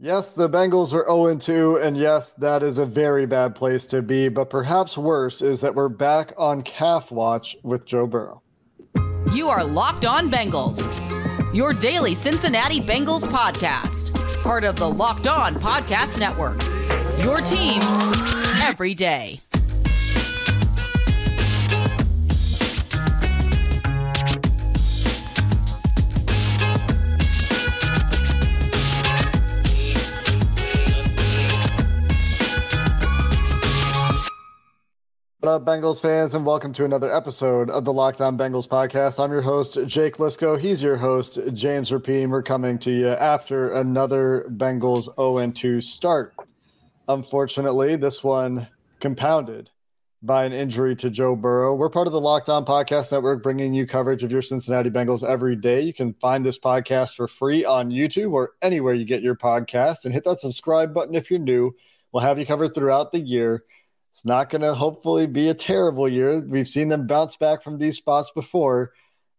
Yes, the Bengals are 0 2, and yes, that is a very bad place to be. But perhaps worse is that we're back on calf watch with Joe Burrow. You are Locked On Bengals, your daily Cincinnati Bengals podcast, part of the Locked On Podcast Network. Your team every day. What up, Bengals fans, and welcome to another episode of the Locked On Bengals podcast. I'm your host, Jake Liscow. He's your host, James Rapien. We're coming to you after another Bengals 0 2 start. Unfortunately, this one compounded by an injury to Joe Burrow. We're part of the Locked On Podcast Network, bringing you coverage of your Cincinnati Bengals every day. You can find this podcast for free on YouTube or anywhere you get your podcast, and hit that subscribe button if you're new. We'll have you covered throughout the year. It's not going to hopefully be a terrible year. We've seen them bounce back from these spots before.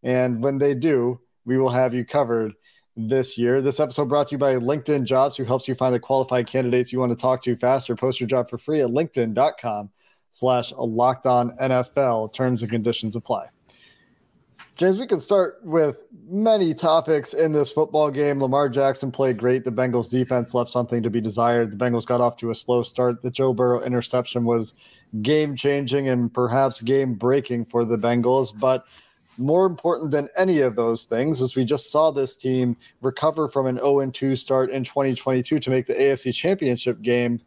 And when they do, we will have you covered this year. This episode brought to you by LinkedIn Jobs, who helps you find the qualified candidates you want to talk to faster. Post your job for free at linkedin.com slash locked on NFL. Terms and conditions apply. James, we can start with many topics in this football game. Lamar Jackson played great. The Bengals defense left something to be desired. The Bengals got off to a slow start. The Joe Burrow interception was game changing and perhaps game breaking for the Bengals. But more important than any of those things is we just saw this team recover from an 0 2 start in 2022 to make the AFC Championship game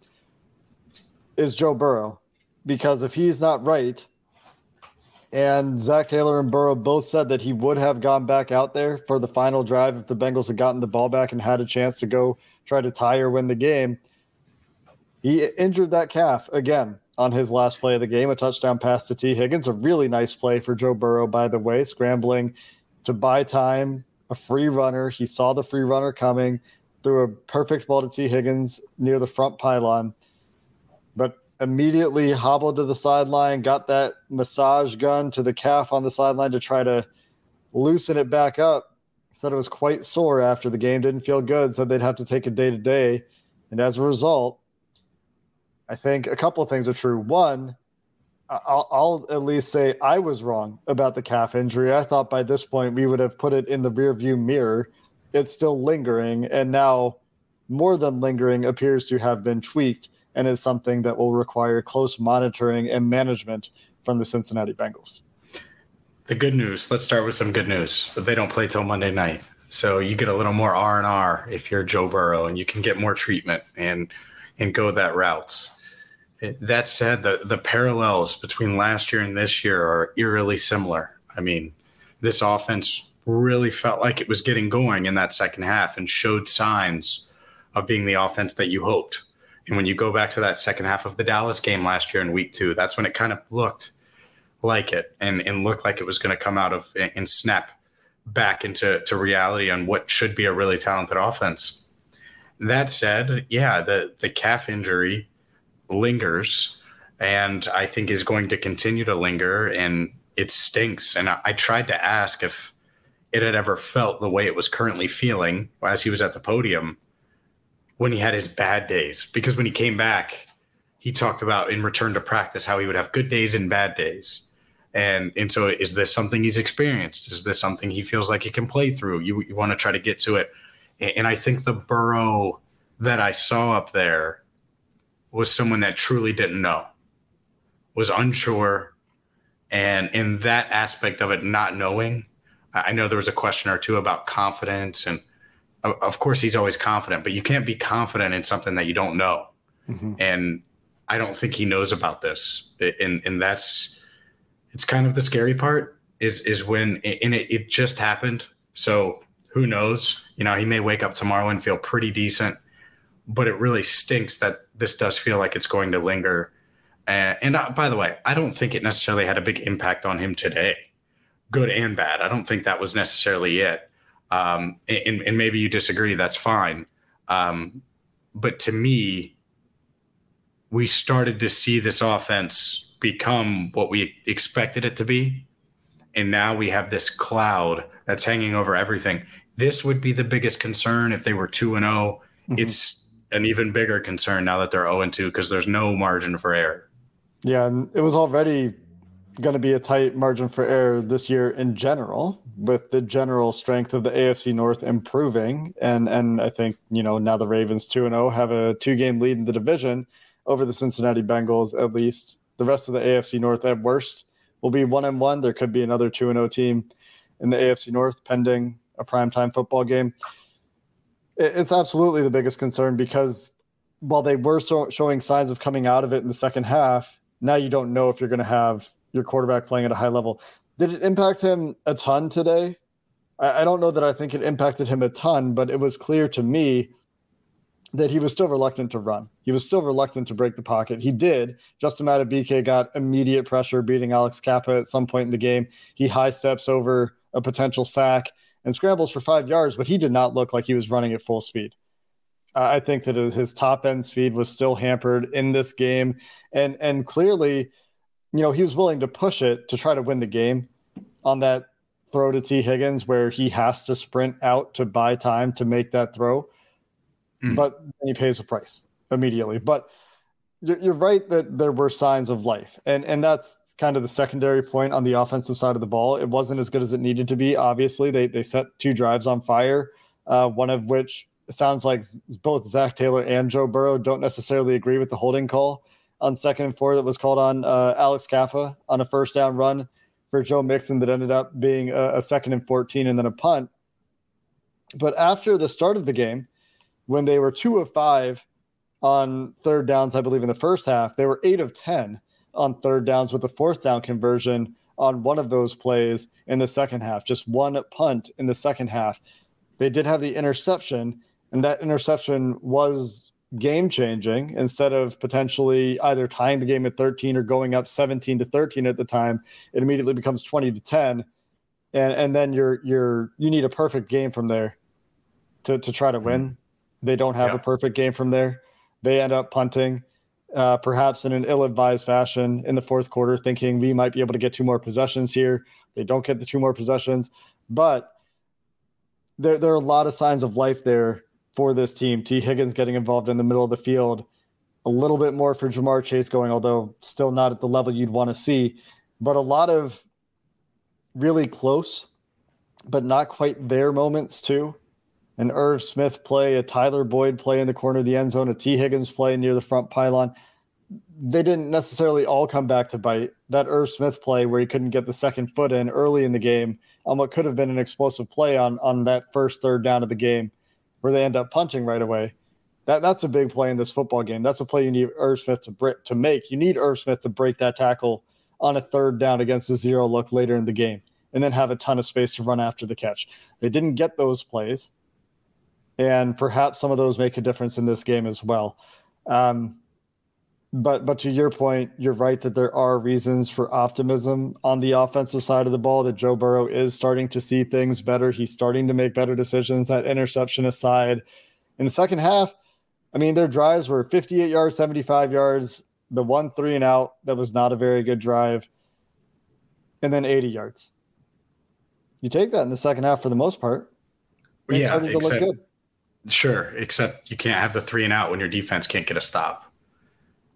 is Joe Burrow. Because if he's not right, and Zac Taylor and Burrow both said that he would have gone back out there for the final drive if the Bengals had gotten the ball back and had a chance to go try to tie or win the game. He injured that calf again on his last play of the game, a touchdown pass to Tee Higgins. A really nice play for Joe Burrow, by the way, scrambling to buy time, a free runner. He saw the free runner coming, threw a perfect ball to Tee Higgins near the front pylon. Immediately hobbled to the sideline, got that massage gun to the calf on the sideline to try to loosen it back up. Said it was quite sore after the game, didn't feel good, said they'd have to take a day to day. And as a result, I think a couple of things are true. One, I'll, I'll, at least say I was wrong about the calf injury. I thought by this point we would have put it in the rearview mirror. It's still lingering, and now more than lingering appears to have been tweaked and is something that will require close monitoring and management from the Cincinnati Bengals. The good news. Let's start with some good news. They don't play till Monday night, so you get a little more R and R if you're Joe Burrow, and you can get more treatment and and go that route. Eh, that said, the the parallels between last year and this year are eerily similar. I mean, this offense really felt like it was getting going in that second half and showed signs of being the offense that you hoped and when you go back to that second half of the Dallas game last year in week two, that's when it kind of looked like it and, and looked like it was going to come out of and snap back into to reality on what should be a really talented offense. That said, yeah, the, the calf injury lingers and I think is going to continue to linger and it stinks. And I, I tried to ask if it had ever felt the way it was currently feeling as he was at the podium when he had his bad days because when he came back, he talked about in return to practice how he would have good days and bad days. And and so is this something he's experienced? Is this something he feels like he can play through? You, you want to try to get to it. And I think the Burrow that I saw up there was someone that truly didn't know, was unsure. And in that aspect of it, not knowing, I know there was a question or two about confidence and of course he's always confident, but you can't be confident in something that you don't know. Mm-hmm. And I don't think he knows about this. And and that's it's kind of the scary part is is when and it, it just happened. So who knows? You know, he may wake up tomorrow and feel pretty decent, but it really stinks that this does feel like it's going to linger. Uh, and uh, by the way, I don't think it necessarily had a big impact on him today, good and bad. I don't think that was necessarily it. Um, and, and, maybe you disagree, that's fine. Um, but to me, we started to see this offense become what we expected it to be. And now we have this cloud that's hanging over everything. This would be the biggest concern if they were 2 and 0. Mm-hmm. It's an even bigger concern now that they're 0 and 2 because there's no margin for error. Yeah, and it was already going to be a tight margin for error this year in general, with the general strength of the AFC North improving, and and I think you know now the Ravens two and zero oh have a two game lead in the division over the Cincinnati Bengals. At least the rest of the AFC North at worst will be one and one. There could be another two and zero oh team in the AFC North pending a primetime football game. It's absolutely the biggest concern because while they were so, showing signs of coming out of it in the second half, now you don't know if you're going to have your quarterback playing at a high level. Did it impact him a ton today? I, I don't know that I think it impacted him a ton, but it was clear to me that he was still reluctant to run. He was still reluctant to break the pocket. He did. Justin Madubuike got immediate pressure beating Alex Cappa at some point in the game. He high steps over a potential sack and scrambles for five yards, but he did not look like he was running at full speed. I think that his top end speed was still hampered in this game, and and clearly, you know, he was willing to push it to try to win the game on that throw to Tee Higgins where he has to sprint out to buy time to make that throw, mm. but he pays a price immediately. But you're, you're right that there were signs of life, and and that's kind of the secondary point on the offensive side of the ball. It wasn't as good as it needed to be. Obviously, they they set two drives on fire, uh, one of which sounds like both Zac Taylor and Joe Burrow don't necessarily agree with the holding call on second and four that was called on uh, Alex Cappa on a first down run for Joe Mixon that ended up being a, a second and 14 and then a punt. But after the start of the game, when they were two of five on third downs, I believe in the first half, they were eight of 10 on third downs with a fourth down conversion on one of those plays in the second half, just one punt in the second half. They did have the interception, and that interception was game changing instead of potentially either tying the game at 13 or going up 17 to 13 at the time it immediately becomes 20 to 10 and and then you're you're you need a perfect game from there to to try to win mm-hmm. they don't have yeah. a perfect game from there they end up punting uh, perhaps in an ill-advised fashion in the fourth quarter, thinking we might be able to get two more possessions here. They don't get the two more possessions, but there there are a lot of signs of life there for this team. Tee Higgins getting involved in the middle of the field, a little bit more for Ja'Marr Chase going, although still not at the level you'd want to see, but a lot of really close, but not quite there moments too an Irv Smith play, a Tyler Boyd play in the corner of the end zone, a Tee Higgins play near the front pylon. They didn't necessarily all come back to bite. That Irv Smith play where he couldn't get the second foot in early in the game on what could have been an explosive play on on that first third down of the game where they end up punching right away. That that's a big play in this football game. That's a play you need Irv Smith to to make. You need Irv Smith to break that tackle on a third down against a zero look later in the game and then have a ton of space to run after the catch. They didn't get those plays and perhaps some of those make a difference in this game as well. Um, but but to your point, you're right that there are reasons for optimism on the offensive side of the ball. That Joe Burrow is starting to see things better. He's starting to make better decisions. That interception aside, in the second half, I mean, their drives were 58 yards, 75 yards. The one three and out that was not a very good drive, and then 80 yards. You take that in the second half for the most part. yeah, except, Sure, except you can't have the three and out when your defense can't get a stop.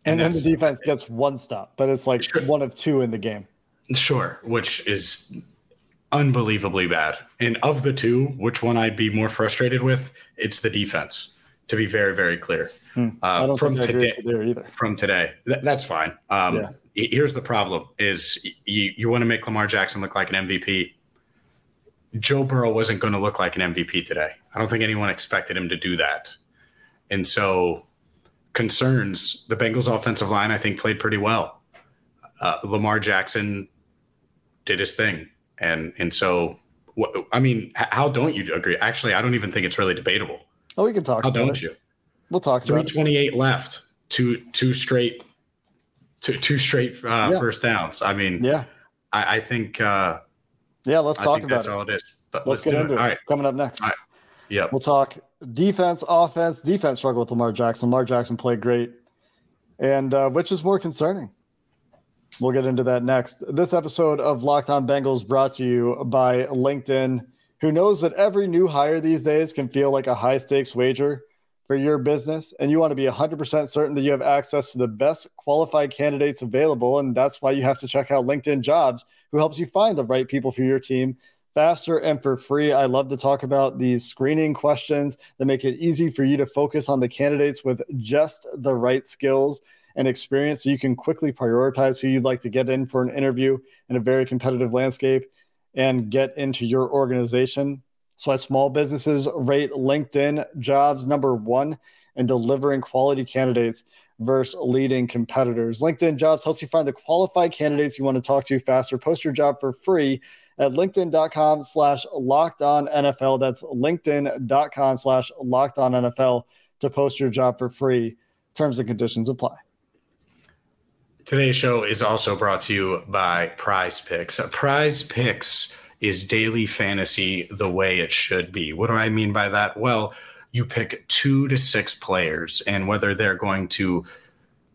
And, and then the defense gets one stop, but it's like sure. one of two in the game. Sure, which is unbelievably bad. And of the two, which one I'd be more frustrated with? It's the defense. To be very, very clear, hmm. uh, from today, there either. From today, Th- that's fine. Um, yeah. Here's the problem: is you you want to make Lamar Jackson look like an MVP Joe Burrow wasn't going to look like an MVP today. I don't think anyone expected him to do that. And so, concerns the Bengals' offensive line, I think, played pretty well. Uh, Lamar Jackson did his thing. And, and so, wh- I mean, how don't you agree? Actually, I don't even think it's really debatable. Oh, we can talk how don't it. you? We'll talk 328 left, two, two straight two, two straight uh, Yeah. first downs. I mean, Yeah. I, I think uh, Yeah. Let's I talk about that's it. all it is. But Let's, get into it. All right. Coming up next. Yep. We'll talk defense, offense. Defense struggled with Lamar Jackson. Lamar Jackson played great. And uh, which is more concerning? We'll get into that next. This episode of Locked On Bengals brought to you by LinkedIn, who knows that every new hire these days can feel like a high stakes wager for your business. And you want to be 100% certain that you have access to the best qualified candidates available. And that's why you have to check out LinkedIn Jobs, who helps you find the right people for your team faster and for free. I love to talk about these screening questions that make it easy for you to focus on the candidates with just the right skills and experience so you can quickly prioritize who you'd like to get in for an interview in a very competitive landscape and get into your organization. So, why small businesses rate LinkedIn jobs number one in delivering quality candidates versus leading competitors. LinkedIn jobs helps you find the qualified candidates you want to talk to faster. Post your job for free at linkedin.com slash locked on NFL. That's linkedin.com slash locked on NFL to post your job for free. Terms and conditions apply. Today's show is also brought to you by Prize Picks. Prize Picks is daily fantasy the way it should be. What do I mean by that? Well, you pick two to six players, and whether they're going to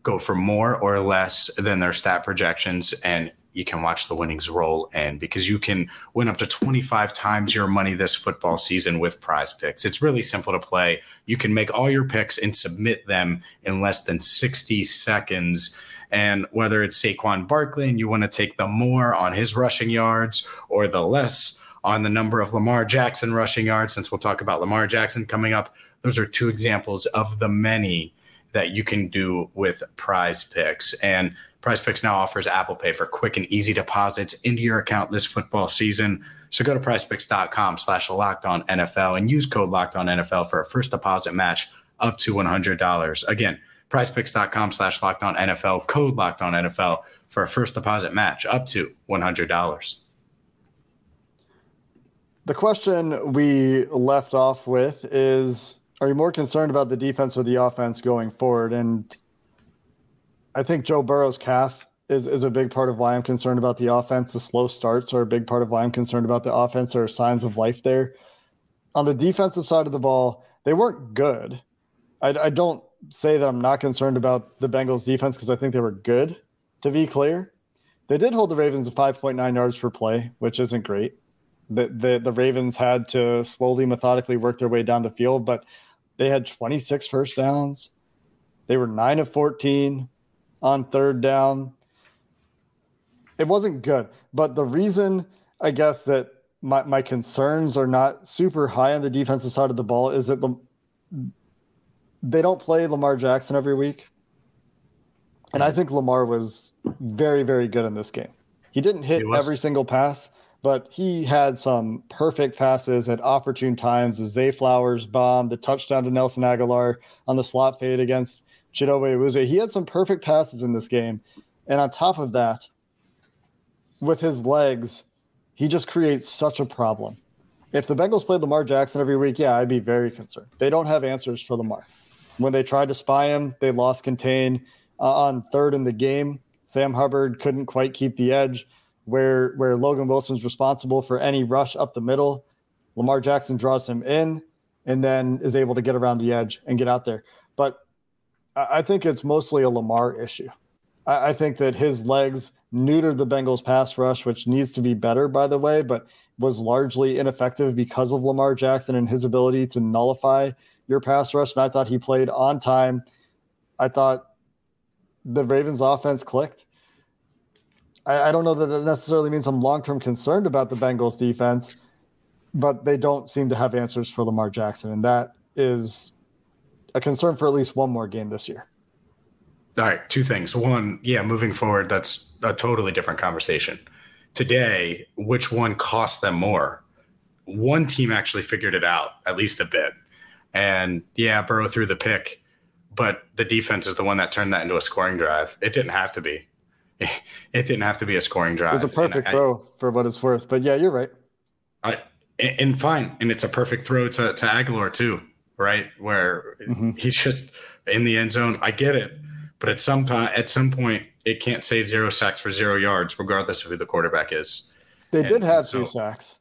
go for more or less than their stat projections, and you can watch the winnings roll in because you can win up to 25 times your money this football season with prize picks. It's really simple to play. You can make all your picks and submit them in less than 60 seconds. And whether it's Saquon Barkley and you want to take the more on his rushing yards or the less on the number of Lamar Jackson rushing yards, since we'll talk about Lamar Jackson coming up, those are two examples of the many that you can do with prize picks. And Prize Picks now offers Apple Pay for quick and easy deposits into your account this football season. So go to prizepicks.com slash locked on NFL and use code locked on NFL for a first deposit match up to $100. Again, prizepicks.com slash locked on NFL, code locked on NFL for a first deposit match up to $100. The question we left off with is Are you more concerned about the defense or the offense going forward? And I think Joe Burrow's calf is, is a big part of why I'm concerned about the offense. The slow starts are a big part of why I'm concerned about the offense. There are signs of life there. On the defensive side of the ball, they weren't good. I, I don't say that I'm not concerned about the Bengals defense because I think they were good, to be clear. They did hold the Ravens to 5.9 yards per play, which isn't great. The, the, the Ravens had to slowly, methodically work their way down the field, but they had 26 first downs. They were 9 of 14 on third down. It wasn't good. But the reason, I guess, that my, my concerns are not super high on the defensive side of the ball is that the, they don't play Lamar Jackson every week. And I think Lamar was very, very good in this game. He didn't hit He every single pass, but he had some perfect passes at opportune times. The Zay Flowers bomb, the touchdown to Nelson Agholor on the slot fade against Chidobe Awuzie. He had some perfect passes in this game. And on top of that, with his legs, he just creates such a problem. If the Bengals played Lamar Jackson every week, yeah, I'd be very concerned. They don't have answers for Lamar. When they tried to spy him, they lost contain uh, on third in the game. Sam Hubbard couldn't quite keep the edge where where Logan Wilson's responsible for any rush up the middle. Lamar Jackson draws him in and then is able to get around the edge and get out there. I think it's mostly a Lamar issue. I, I think that his legs neutered the Bengals pass rush, which needs to be better, by the way, but was largely ineffective because of Lamar Jackson and his ability to nullify your pass rush. And I thought he played on time. I thought the Ravens offense clicked. I, I don't know that it necessarily means I'm long term concerned about the Bengals defense, but they don't seem to have answers for Lamar Jackson. And that is a concern for at least one more game this year. All right, two things. One, yeah, moving forward, that's a totally different conversation. Today, which one cost them more? One team actually figured it out, at least a bit. And yeah, Burrow threw the pick, but the defense is the one that turned that into a scoring drive. It didn't have to be. It didn't have to be a scoring drive. It was a perfect I- throw for what it's worth. But yeah, you're right. I, and and fine, and it's a perfect throw to, to Agholor too, right? Where Mhm. he's just in the end zone. I get it, but at some time, at some point, it can't say zero sacks for zero yards, regardless of who the quarterback is. They And- did have so- two sacks.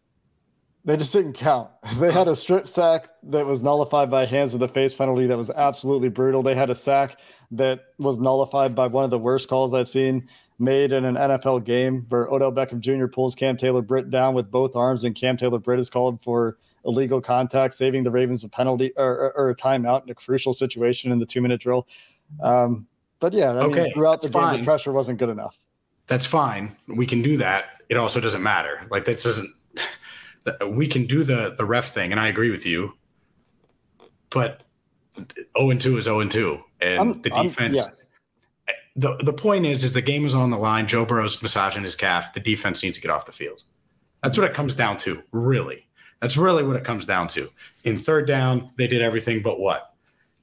They just didn't count. They had a strip sack that was nullified by hands of the face penalty that was absolutely brutal. They had a sack that was nullified by one of the worst calls I've seen made in an NFL game where Odell Beckham Jr. pulls Cam Taylor Britt down with both arms and Cam Taylor Britt is called for illegal contact, saving the Ravens a penalty or, or, or a timeout in a crucial situation in the two minute drill. Um, but yeah, I Okay, mean, throughout the game, fine. the pressure wasn't good enough. That's fine. We can do that. It also doesn't matter. Like this isn't. We can do the the ref thing, and I agree with you. But zero and two is zero and two, and I'm- the defense. yeah. The the point is, is the game is on the line. Joe Burrow's massaging his calf. The defense needs to get off the field. That's what it comes down to, really. That's really what it comes down to. In third down, they did everything but what?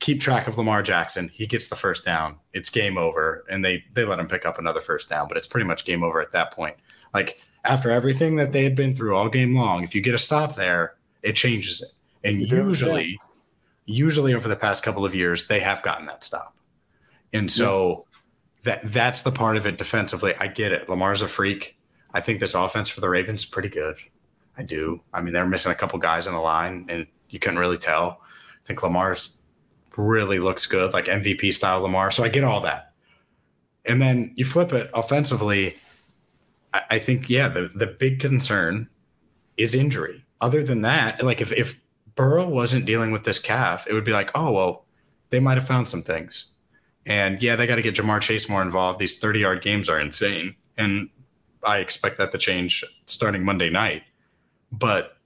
Keep track of Lamar Jackson. He gets the first down. It's game over, and they they let him pick up another first down, but it's pretty much game over at that point. Like after everything that they had been through all game long, if you get a stop there, it changes it. And You yeah. usually, usually over the past couple of years, they have gotten that stop. And so that that's the part of it defensively. I get it. Lamar's a freak. I think this offense for the Ravens is pretty good. I do. I mean, they're missing a couple guys on the line, and you couldn't really tell. I think Lamar's really looks good, like MVP style Lamar. So I get all that. And then you flip it offensively. I, I think, yeah, the, the big concern is injury. Other than that, like if, if Burrow wasn't dealing with this calf, it would be like, oh, well, they might have found some things. And yeah, they got to get Ja'Marr Chase more involved. These 30 yard games are insane. And I expect that to change starting Monday night. But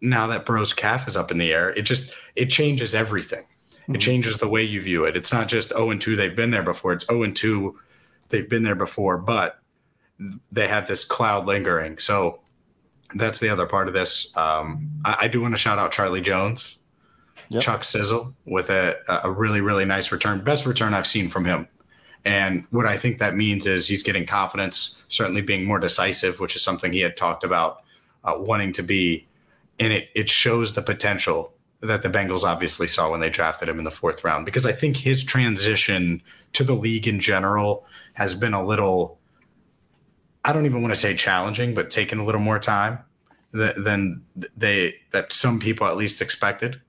now that Burrow's calf is up in the air, it just it changes everything. It Mhm. changes the way you view it. It's not just 0 and 2, they've been there before. It's 0 and 2, they've been there before, but they have this cloud lingering. So that's the other part of this. Um, I, I do want to shout out Charlie Jones, Yep. Chuck Sizzle, with a, a really, really nice return. Best return I've seen from him. And what I think that means is he's getting confidence, certainly being more decisive, which is something he had talked about uh, wanting to be. And it, it shows the potential that the Bengals obviously saw when they drafted him in the fourth round. Because I think his transition to the league in general has been a little, I don't even want to say challenging, but taking a little more time th- than they that some people at least expected.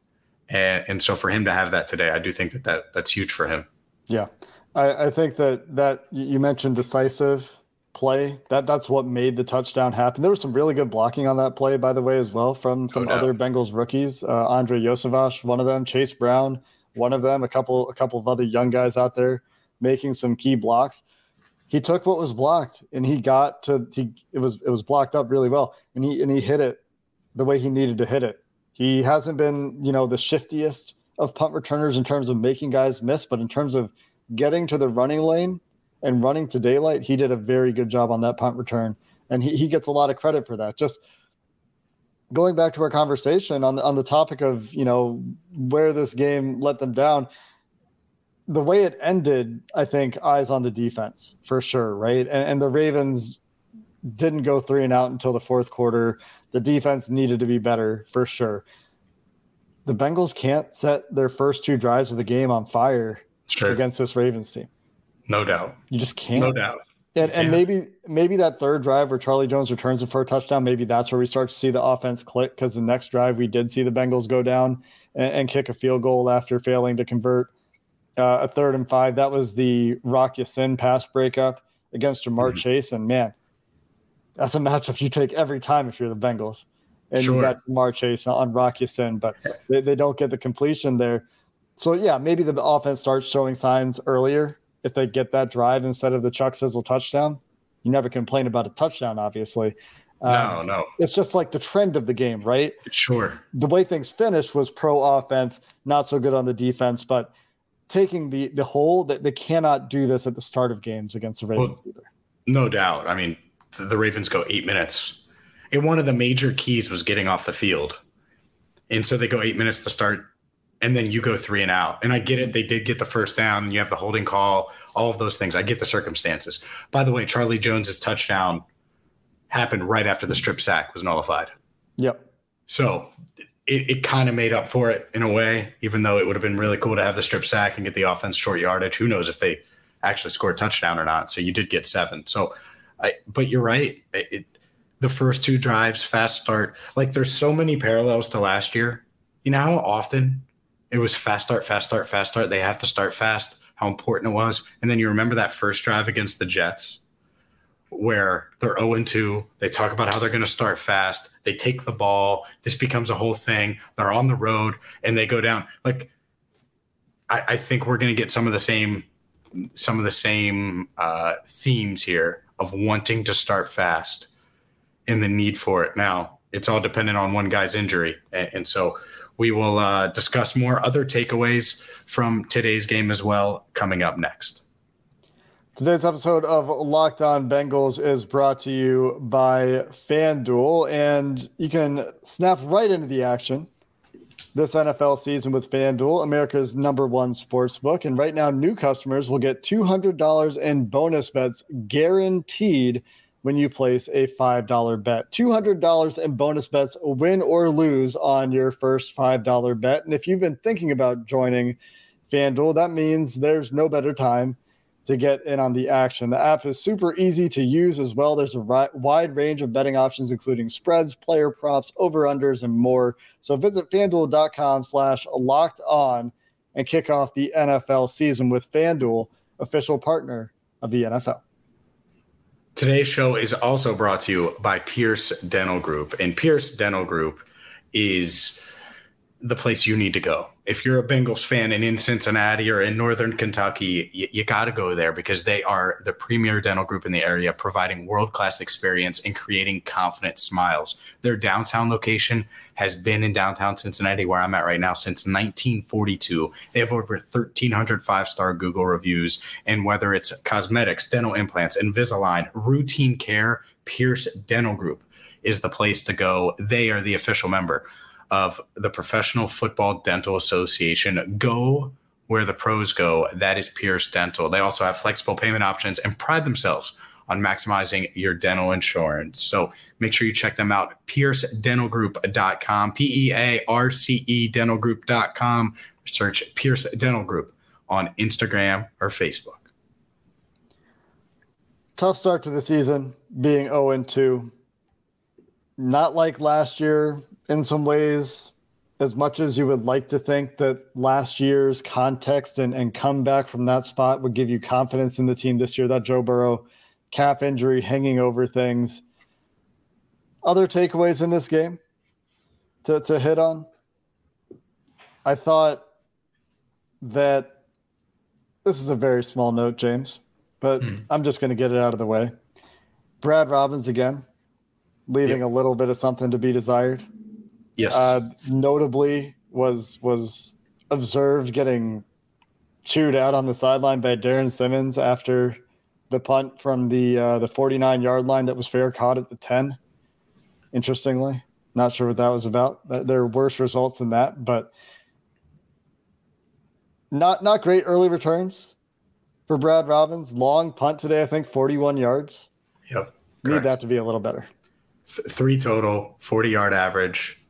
And, and so for him to have that today, I do think that, that that's huge for him. Yeah, I, I think that that you mentioned decisive play. That that's what made the touchdown happen. There was some really good blocking on that play, by the way, as well from some doubt. other Bengals rookies. Uh, Andrei Iosivas, one of them. Chase Brown, one of them. A couple a couple of other young guys out there making some key blocks. He took what was blocked and he got to he, it was it was blocked up really well and he and he hit it the way he needed to hit it. He hasn't been, you know, the shiftiest of punt returners in terms of making guys miss, but in terms of getting to the running lane and running to daylight, he did a very good job on that punt return. And he, he gets a lot of credit for that. Just going back to our conversation on the, on the topic of, you know, where this game let them down, the way it ended, I think, eyes on the defense for sure, right? And, and the Ravens didn't go three and out until the fourth quarter. The defense needed to be better for sure. The Bengals can't set their first two drives of the game on fire against this Ravens team. No doubt. You just can't. No doubt. And, and maybe maybe that third drive where Charlie Jones returns it for a touchdown, maybe that's where we start to see the offense click because the next drive we did see the Bengals go down and, and kick a field goal after failing to convert uh, a third and five. That was the Rock Ya-Sin pass breakup against Ja'Marr Mhm. Chase. And man, that's a matchup you take every time if you're the Bengals. And you got Ja'Marr Chase on Rock Ya-Sin, but they, they don't get the completion there. So yeah, maybe the offense starts showing signs earlier if they get that drive instead of the Chuck Sizzle touchdown. You never complain about a touchdown, obviously. Um, no, no. It's just like the trend of the game, right? Sure. The way things finished was pro offense, not so good on the defense, but taking the the whole that they cannot do this at the start of games against the Ravens either. No doubt. I mean, th- the Ravens go eight minutes. And one of the major keys was getting off the field. And so they go eight minutes to start, and then you go three and out. And I get it. They did get the first down, and you have the holding call, all of those things. I get the circumstances. By the way, Charlie Jones's touchdown happened right after the strip sack was nullified. Yep. So it, it kind of made up for it in a way, even though it would have been really cool to have the strip sack and get the offense short yardage. Who knows if they actually scored a touchdown or not. So you did get seven. So, I, but you're right. It, it, the first two drives, fast start. Like there's so many parallels to last year. You know how often it was fast start, fast start, fast start. They have to start fast. How important it was. And then you remember that first drive against the Jets where they're 0 2. They talk about how they're going to start fast. They take the ball. This becomes a whole thing. They're on the road and they go down. Like, I, I think we're going to get some of the same some of the same uh, themes here of wanting to start fast and the need for it. Now, it's all dependent on one guy's injury. And, and so we will uh, discuss more other takeaways from today's game as well coming up next. Today's episode of Locked On Bengals is brought to you by FanDuel, and you can snap right into the action this NFL season with FanDuel, America's number one sports book. And right now, new customers will get $200 in bonus bets guaranteed when you place a $5 bet. $200 in bonus bets, win or lose on your first $5 bet. And if you've been thinking about joining FanDuel, that means there's no better time to get in on the action. The app is super easy to use as well. There's a ri- wide range of betting options, including spreads, player props, over-unders, and more. So visit fanduel.com slash locked on and kick off the NFL season with FanDuel, official partner of the NFL. Today's show is also brought to you by Pearce Dental Group. And Pearce Dental Group is the place you need to go if you're a Bengals fan and in Cincinnati or in Northern Kentucky, you, you got to go there because they are the premier dental group in the area, providing world class experience and creating confident smiles. Their downtown location has been in downtown Cincinnati, where I'm at right now, since 1942. They have over 1,300 five star Google reviews. And whether it's cosmetics, dental implants, Invisalign, routine care, Pearce Dental Group is the place to go. They are the official member of the Professional Football Dental Association. Go where the pros go. That is Pearce Dental. They also have flexible payment options and pride themselves on maximizing your dental insurance. So make sure you check them out. PearceDentalGroup.com, P E A R C E dentalgroup.com. Search Pearce Dental Group on Instagram or Facebook. Tough start to the season, being 0 2. Not like last year, in some ways, as much as you would like to think that last year's context and, and comeback from that spot would give you confidence in the team this year, that Joe Burrow calf injury hanging over things. Other takeaways in this game to, to hit on? I thought that this is a very small note, James, but mm. I'm just going to get it out of the way. Brad Robbins again, leaving yep. a little bit of something to be desired. Yes. Uh, notably was was observed getting chewed out on the sideline by Darrin Simmons after the punt from the uh, the 49 yard line that was fair caught at the 10. Interestingly, not sure what that was about. There are worse results than that, but not not great early returns for Brad Robbins. Long punt today, I think 41 yards. Yep. Need that to be a little better. Three total, 40 yard average.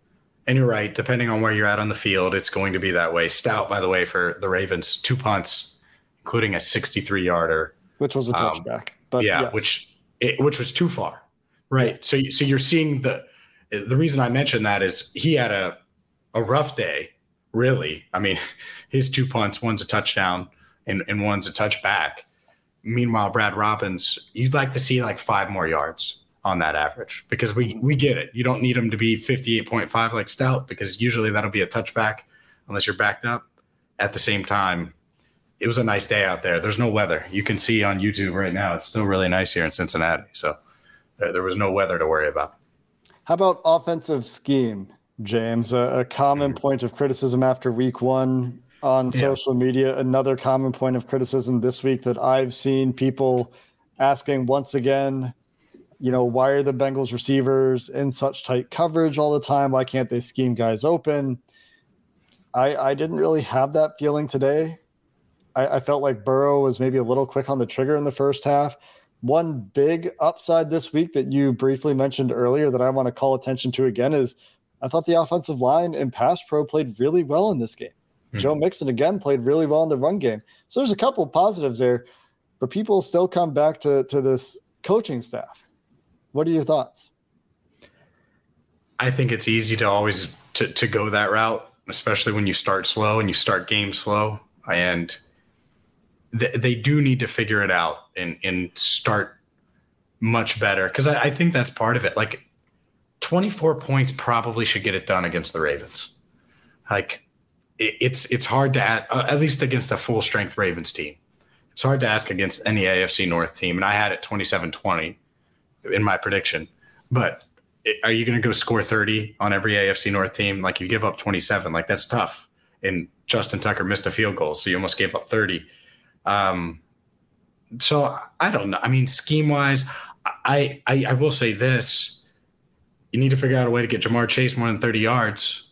And you're right. Depending on where you're at on the field, it's going to be that way. Stout, by the way, for the Ravens, two punts, including a 63 yarder, which was a um, touchback. Um, but yeah, yes. which it, which was too far, right? Yeah. So so you're seeing the the reason I mentioned that is he had a a rough day, really. I mean, his two punts, one's a touchdown and, and one's a touchback. Meanwhile, Brad Robbins, you'd like to see like five more yards on that average because we we get it. You don't need them to be 58.5 like Stout because usually that'll be a touchback unless you're backed up. At the same time, it was a nice day out there. There's no weather. You can see on YouTube right now. It's still really nice here in Cincinnati. So there, there was no weather to worry about. How about offensive scheme, James? A, a common mm-hmm. point of criticism after week one on yeah. social media. Another common point of criticism this week that I've seen people asking once again you know, why are the Bengals receivers in such tight coverage all the time? Why can't they scheme guys open? I I didn't really have that feeling today. I, I felt like Burrow was maybe a little quick on the trigger in the first half. One big upside this week that you briefly mentioned earlier that I want to call attention to again is I thought the offensive line and pass pro played really well in this game. Mm-hmm. Joe Mixon again played really well in the run game. So there's a couple positives there. but people still come back to to this coaching staff. What are your thoughts? I think it's easy to always to, to go that route, especially when you start slow and you start game slow. And th- they do need to figure it out and and start much better because I, I think that's part of it. Like 24 points probably should get it done against the Ravens. Like it, it's it's hard to ask, uh, at least against a full strength Ravens team. It's hard to ask against any AFC North team, and I had it 27-20 in my prediction. But are you going to go score 30 on every AFC North team? Like you give up 27, like that's tough. And Justin Tucker missed a field goal, so you almost gave up 30. Um, so I don't know. I mean, scheme wise, I, I I will say this: you need to figure out a way to get Ja'Marr Chase more than 30 yards,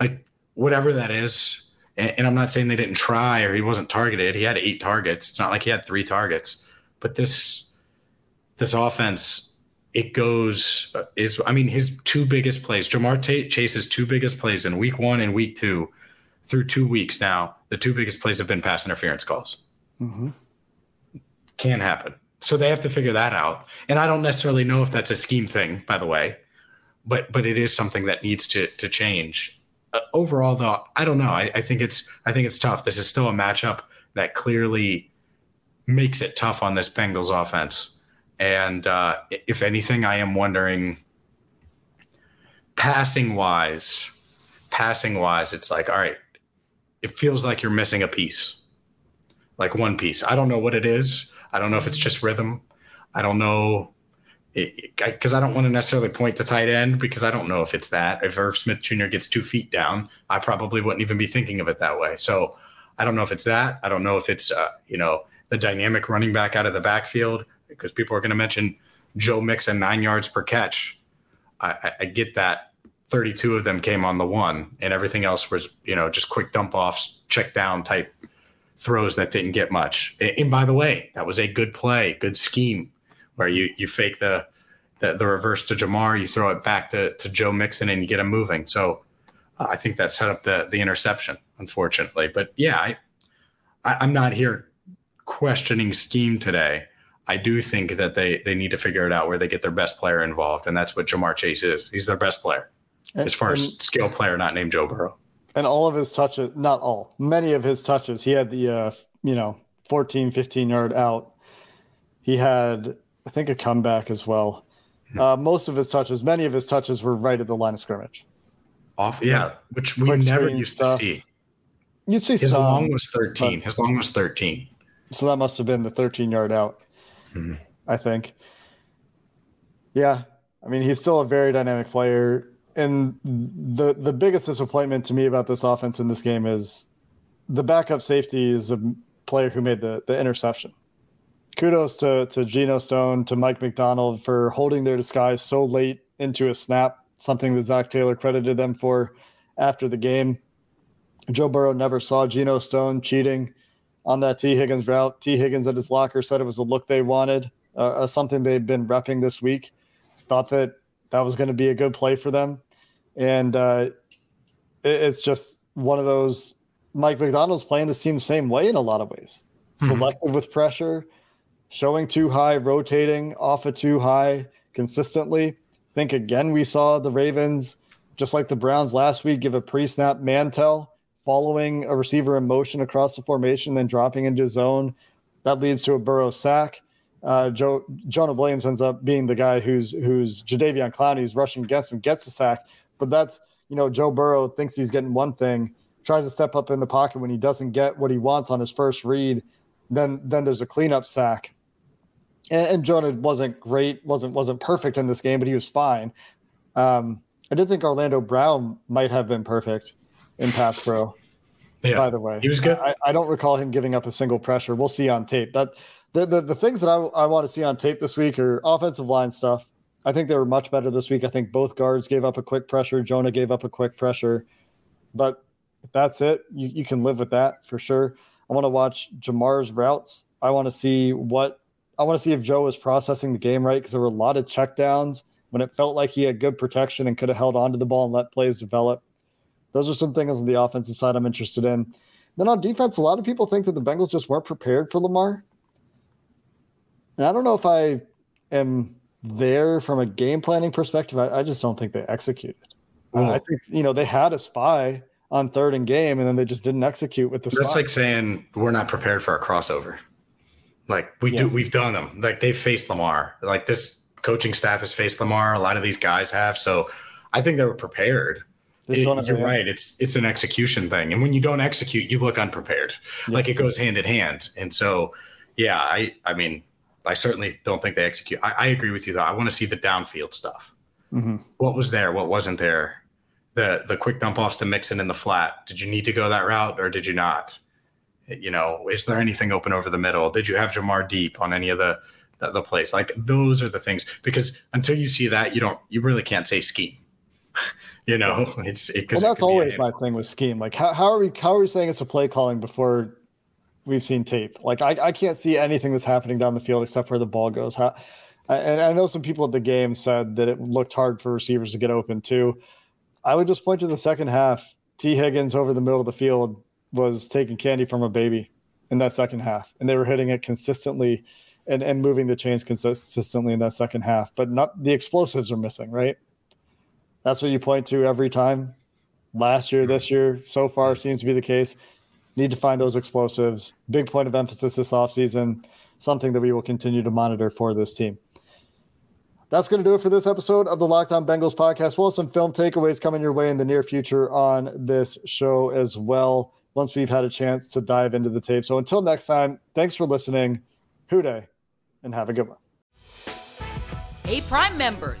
like whatever that is. And, and I'm not saying they didn't try or he wasn't targeted. He had eight targets. It's not like he had three targets. But this this offense, it goes is I mean his two biggest plays, Ja'Marr Chase's two biggest plays in week one and week two, through two weeks now. The two biggest plays have been pass interference calls. Mm-hmm. Can happen. So they have to figure that out. And I don't necessarily know if that's a scheme thing, by the way, but but it is something that needs to to change. Uh, overall, though, I don't know. I, I think it's I think it's tough. This is still a matchup that clearly makes it tough on this Bengals offense. And uh, if anything, I am wondering, passing wise, passing wise, it's like, all right, it feels like you're missing a piece, like one piece. I don't know what it is. I don't know if it's just rhythm. I don't know because I don't want to necessarily point to tight end because I don't know if it's that. If Irv Smith Jr. gets two feet down, I probably wouldn't even be thinking of it that way. So I don't know if it's that. I don't know if it's uh, you know the dynamic running back out of the backfield because people are going to mention Joe Mixon nine yards per catch. I, I, get that. 32 of them came on the one, and everything else was you know just quick dump offs, check down type throws that didn't get much. And by the way, that was a good play, good scheme where you you fake the the, the reverse to Ja'Marr, you throw it back to, to Joe Mixon, and you get him moving. So uh, I think that set up the the interception, unfortunately. But yeah, I, I I'm not here questioning scheme today. I do think that they they need to figure it out where they get their best player involved, and that's what Ja'Marr Chase is. He's their best player, and, as far and, as skill player, not named Joe Burrow. And all of his touches, not all, many of his touches, he had the uh, you know 14, 15 yard out. He had I think a comeback as well. Hmm. Uh, most of his touches, many of his touches were right at the line of scrimmage. Off, yeah, which we Quick never used stuff. to see. You'd see his some, long was thirteen. His long was thirteen. So that must have been the thirteen yard out. Mm-hmm. I think. Yeah, I mean he's still a very dynamic player, and the the biggest disappointment to me about this offense in this game is the backup safety is a player who made the the interception kudos to to Geno Stone to Mike Macdonald for holding their disguise so late into a snap. Something that Zac Taylor credited them for after the game. Joe Burrow never saw Geno Stone cheating on that Tee Higgins route. Tee Higgins at his locker said it was a look they wanted, uh, uh something they've been repping this week. Thought that that was going to be a good play for them, and uh, it, it's just one of those. Mike Macdonald's playing this team the same way in a lot of ways. Mm-hmm. Selective with pressure, showing too high, rotating off of too high consistently. I think again we saw the Ravens, just like the Browns last week, give a pre-snap man tell, following a receiver in motion across the formation, then dropping into zone. That leads to a Burrow sack. Uh, Joe Jonah Williams ends up being the guy who's who's Jadeveon Clowney's rushing against him, gets the sack. But that's you know Joe Burrow thinks he's getting one thing, tries to step up in the pocket when he doesn't get what he wants on his first read. Then then there's a cleanup sack and, and Jonah wasn't great, wasn't wasn't perfect in this game, but he was fine. Um, I did think Orlando Brown might have been perfect in pass pro. Yeah, by the way, he was good. I, I, don't recall him giving up a single pressure. We'll see on tape. That the the, the things that I, I want to see on tape this week are offensive line stuff. I think they were much better this week. I think both guards gave up a quick pressure. Jonah gave up a quick pressure, but that's it. You, you can live with that for sure. I want to watch Ja'Marr's routes. I want to see what I want to see if Joe was processing the game right because there were a lot of checkdowns when it felt like he had good protection and could have held on to the ball and let plays develop. Those are some things on the offensive side I'm interested in. Then on defense, a lot of people think that the Bengals just weren't prepared for Lamar. And I don't know if I am there from a game planning perspective. I, I just don't think they executed. Uh, I think you know they had a spy on third and game, and then they just didn't execute with the. That's spy. like saying we're not prepared for a crossover. Like we yeah. do, we've done them. Like they've faced Lamar. Like this coaching staff has faced Lamar. A lot of these guys have. So I think they were prepared. It, you're right. It's it's an execution thing, and when you don't execute, you look unprepared. Yeah. Like it goes hand in hand. And so, yeah, I I mean, I certainly don't think they execute. I, I agree with you though. I want to see the downfield stuff. Mm-hmm. What was there? What wasn't there? The the quick dump offs to Mixon in the flat. Did you need to go that route or did you not? You know, is there anything open over the middle? Did you have Ja'Marr deep on any of the the, the plays? Like those are the things because until you see that, you don't you really can't say scheme. you know, it's it, well. That's it always my thing with scheme. Like, how, how are we how are we saying it's a play calling before we've seen tape? Like, I, I can't see anything that's happening down the field except where the ball goes. How, and I know some people at the game said that it looked hard for receivers to get open too. I would just point to the second half. Tee Higgins over the middle of the field was taking candy from a baby in that second half, and they were hitting it consistently and, and moving the chains consistently in that second half. But not the explosives are missing, right? That's what you point to every time. Last year, this year, so far seems to be the case. Need to find those explosives. Big point of emphasis this offseason. Something that we will continue to monitor for this team. That's going to do it for this episode of the Locked On Bengals podcast. We'll have some film takeaways coming your way in the near future on this show as well, once we've had a chance to dive into the tape. So until next time, thanks for listening. Who Dey, and have a good one. Hey, Prime members